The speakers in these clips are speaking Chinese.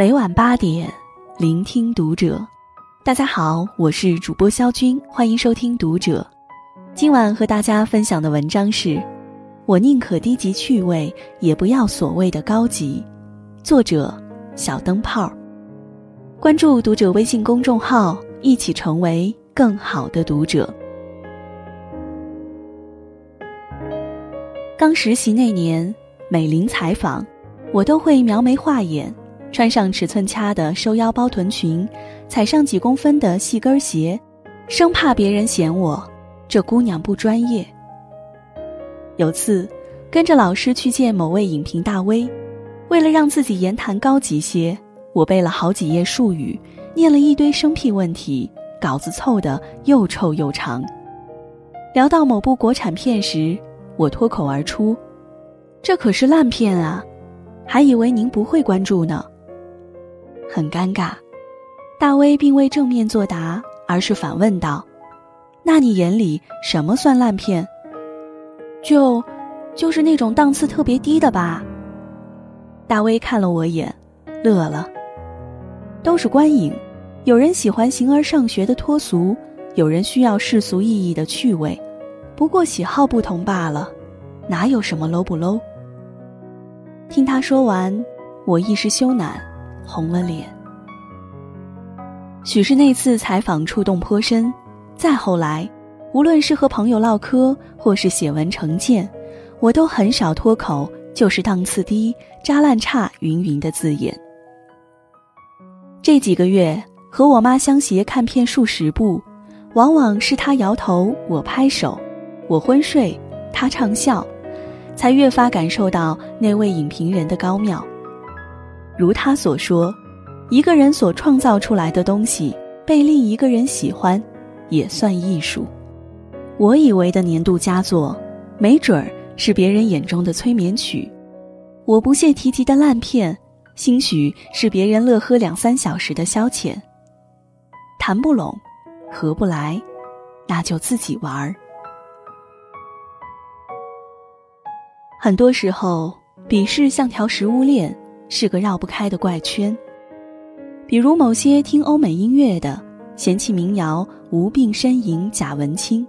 每晚八点，聆听读者。大家好，我是主播肖军，欢迎收听读者。今晚和大家分享的文章是：我宁可低级趣味，也不要所谓的高级。作者：小灯泡。关注读者微信公众号，一起成为更好的读者。刚实习那年，每临采访，我都会描眉画眼，穿上尺寸掐的收腰包臀裙，踩上几公分的细跟鞋，生怕别人嫌我这姑娘不专业。有次，跟着老师去见某位影评大 V，为了让自己言谈高级些，我背了好几页术语，念了一堆生僻问题，稿子凑得又臭又长。聊到某部国产片时，我脱口而出：“这可是烂片啊，还以为您不会关注呢。”很尴尬，大威并未正面作答，而是反问道：“那你眼里什么算烂片？就，就是那种档次特别低的吧？”大威看了我眼，乐了。都是观影，有人喜欢形而上学的脱俗，有人需要世俗意义的趣味。不过喜好不同罢了，哪有什么 low 不 low？听他说完，我一时羞赧，红了脸。许是那次采访触动颇深，再后来，无论是和朋友唠嗑，或是写文成见，我都很少脱口就是档次低、渣烂差云云的字眼。这几个月和我妈相携看片数十部，往往是她摇头，我拍手。我昏睡，他畅笑，才越发感受到那位影评人的高妙。如他所说，一个人所创造出来的东西被另一个人喜欢，也算艺术。我以为的年度佳作，没准儿是别人眼中的催眠曲。我不屑提及的烂片，兴许是别人乐呵两三小时的消遣。谈不拢，合不来，那就自己玩儿。很多时候，鄙视像条食物链，是个绕不开的怪圈。比如某些听欧美音乐的，嫌弃民谣无病呻吟假文青；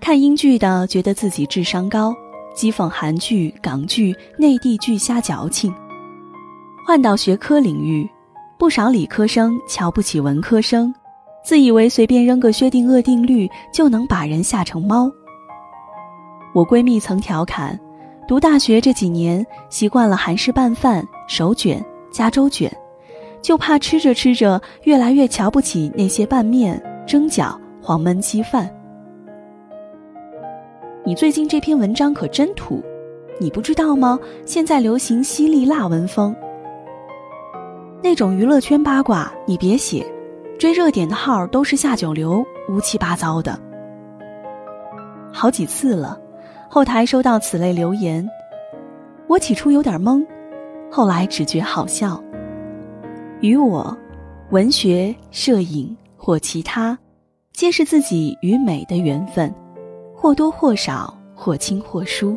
看英剧的，觉得自己智商高，讥讽韩剧、港剧、内地剧瞎矫情。换到学科领域，不少理科生瞧不起文科生，自以为随便扔个薛定谔定律就能把人吓成猫。我闺蜜曾调侃。读大学这几年，习惯了韩式拌饭、手卷、加州卷，就怕吃着吃着越来越瞧不起那些拌面、蒸饺、黄焖鸡饭。你最近这篇文章可真土，你不知道吗？现在流行犀利辣文风，那种娱乐圈八卦你别写，追热点的号都是下九流、乌七八糟的。好几次了。后台收到此类留言，我起初有点懵，后来只觉好笑。与我，文学、摄影或其他，皆是自己与美的缘分，或多或少，或轻或疏。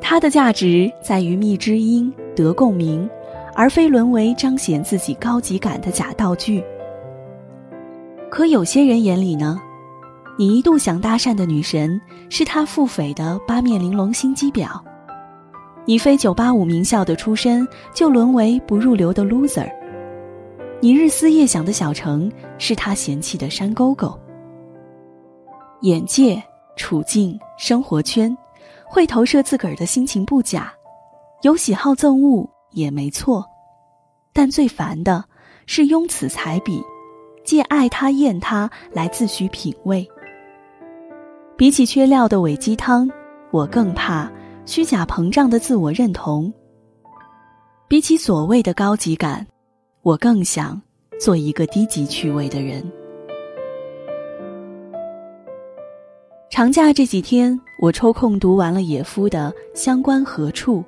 它的价值在于觅知音、得共鸣，而非沦为彰显自己高级感的假道具。可有些人眼里呢？你一度想搭讪的女神，是他腹诽的八面玲珑心机婊；你非九八五名校的出身，就沦为不入流的 loser；你日思夜想的小城，是他嫌弃的山沟沟。眼界、处境、生活圈，会投射自个儿的心情不假，有喜好憎恶也没错，但最烦的是庸此彩笔，借爱他厌他来自诩品味。比起缺料的伪鸡汤，我更怕虚假膨胀的自我认同。比起所谓的高级感，我更想做一个低级趣味的人。长假这几天，我抽空读完了野夫的《相关何处》，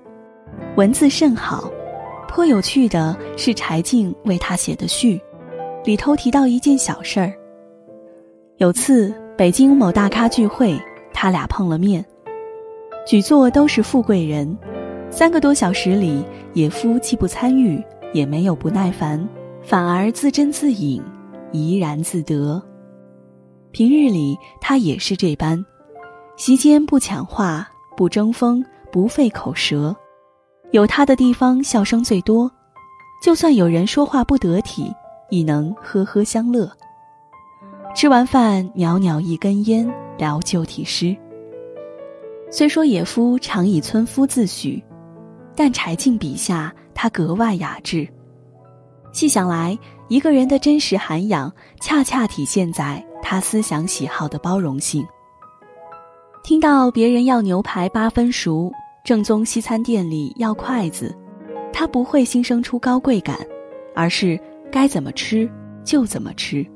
文字甚好，颇有趣的是柴静为他写的序，里头提到一件小事儿。有次。北京某大咖聚会，他俩碰了面。举座都是富贵人，三个多小时里，野夫既不参与，也没有不耐烦，反而自斟自饮，怡然自得。平日里他也是这般，席间不抢话，不争锋，不费口舌，有他的地方笑声最多，就算有人说话不得体，亦能呵呵相乐。吃完饭，袅袅一根烟，聊旧体诗。虽说野夫常以村夫自诩，但柴静笔下他格外雅致。细想来，一个人的真实涵养，恰恰体现在他思想喜好的包容性。听到别人要牛排八分熟，正宗西餐店里要筷子，他不会心生出高贵感，而是该怎么吃就怎么吃。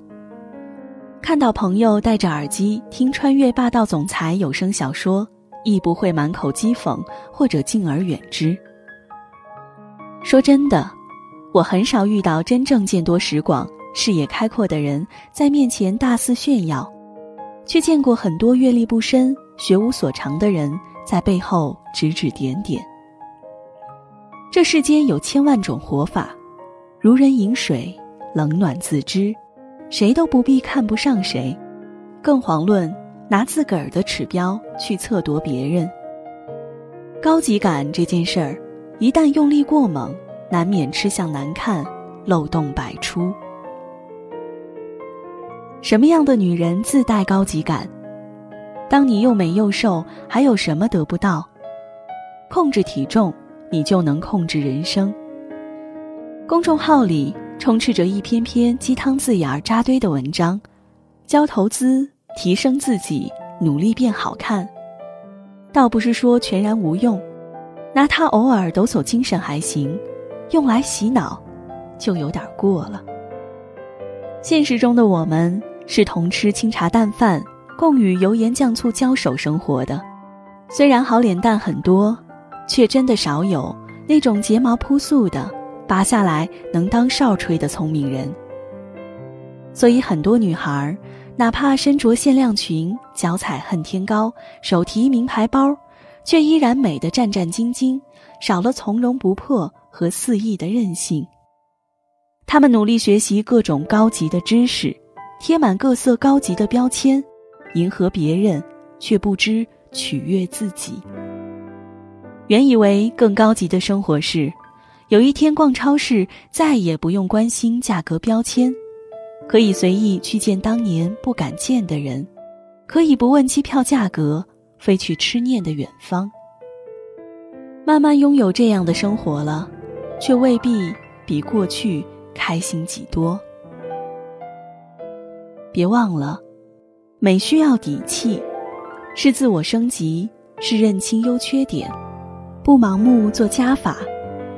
看到朋友戴着耳机听《穿越霸道总裁》有声小说。亦不会满口讥讽或者敬而远之。说真的，我很少遇到真正见多识广、视野开阔的人在面前大肆炫耀，却见过很多阅历不深、学无所长的人在背后指指点点。这世间有千万种活法，如人饮水，冷暖自知，谁都不必看不上谁，更遑论。拿自个儿的尺标去测度别人，高级感这件事儿，一旦用力过猛，难免吃相难看，漏洞百出。什么样的女人自带高级感？当你又美又瘦，还有什么得不到？控制体重，你就能控制人生。公众号里充斥着一篇篇鸡汤字眼扎堆的文章，教投资。提升自己，努力变好看，倒不是说全然无用，拿它偶尔抖擞精神还行，用来洗脑，就有点过了。现实中的我们是同吃清茶淡饭，共与油盐酱醋交手生活的，虽然好脸蛋很多，却真的少有那种睫毛朴素的，拔下来能当哨吹的聪明人。所以很多女孩。哪怕身着限量裙，脚踩恨天高，手提名牌包，却依然美得战战兢兢，少了从容不迫和肆意的任性。他们努力学习各种高级的知识，贴满各色高级的标签，迎合别人，却不知取悦自己。原以为更高级的生活是，有一天逛超市再也不用关心价格标签。可以随意去见当年不敢见的人，可以不问机票价格，飞去吃念的远方。慢慢拥有这样的生活了，却未必比过去开心几多。别忘了，美需要底气，是自我升级，是认清优缺点，不盲目做加法，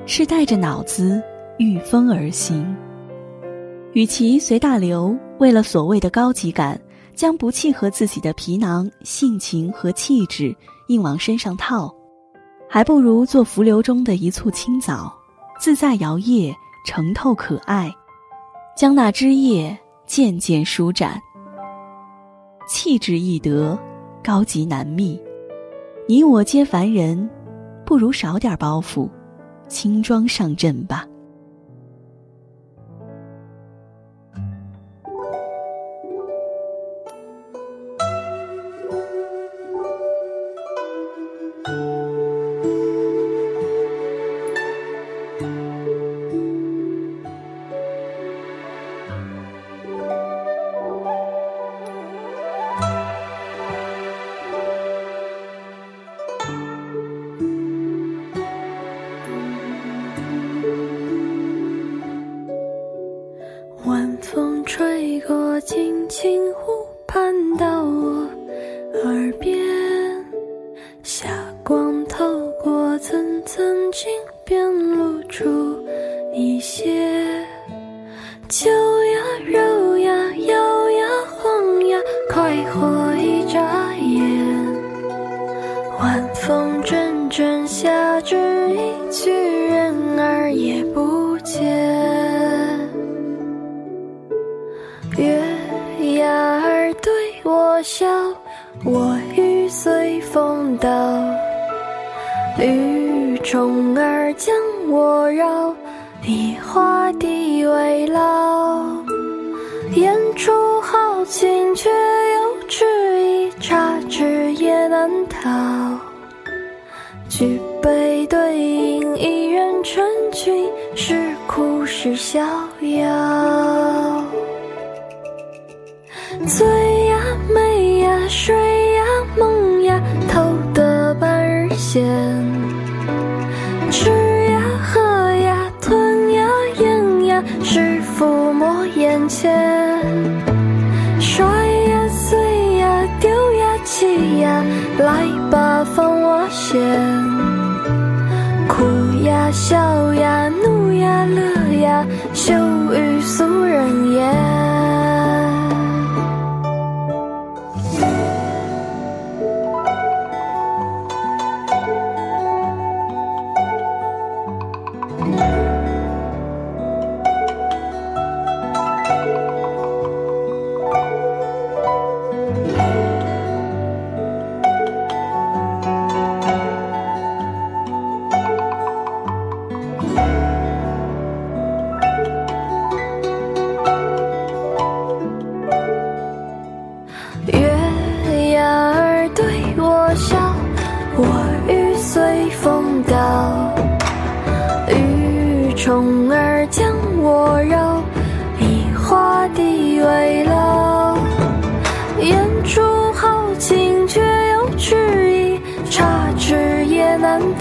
是带着脑子御风而行。与其随大流，为了所谓的高级感，将不契合自己的皮囊、性情和气质硬往身上套，还不如做浮流中的一簇青枣，自在摇曳，澄透可爱，将那枝叶渐渐舒展。气质易得，高级难觅。你我皆凡人，不如少点包袱，轻装上阵吧。吹过轻轻湖畔到我耳边，霞光透过层层金边露出一些，酒呀肉呀摇呀晃呀，快活一眨眼。晚风阵阵下。笑我欲随风倒，雨虫儿将我绕，以画地为牢。言出豪情，却又迟疑，差之也难逃。举杯对饮，一人成群，是哭是逍遥。抚摸眼前。摔呀，碎呀，丢呀，弃呀，来吧，放我先。哭呀，笑呀，怒呀，乐呀，羞于俗人言。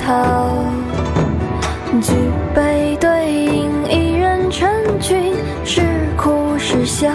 也难逃。举杯对饮，一人成群，是哭是笑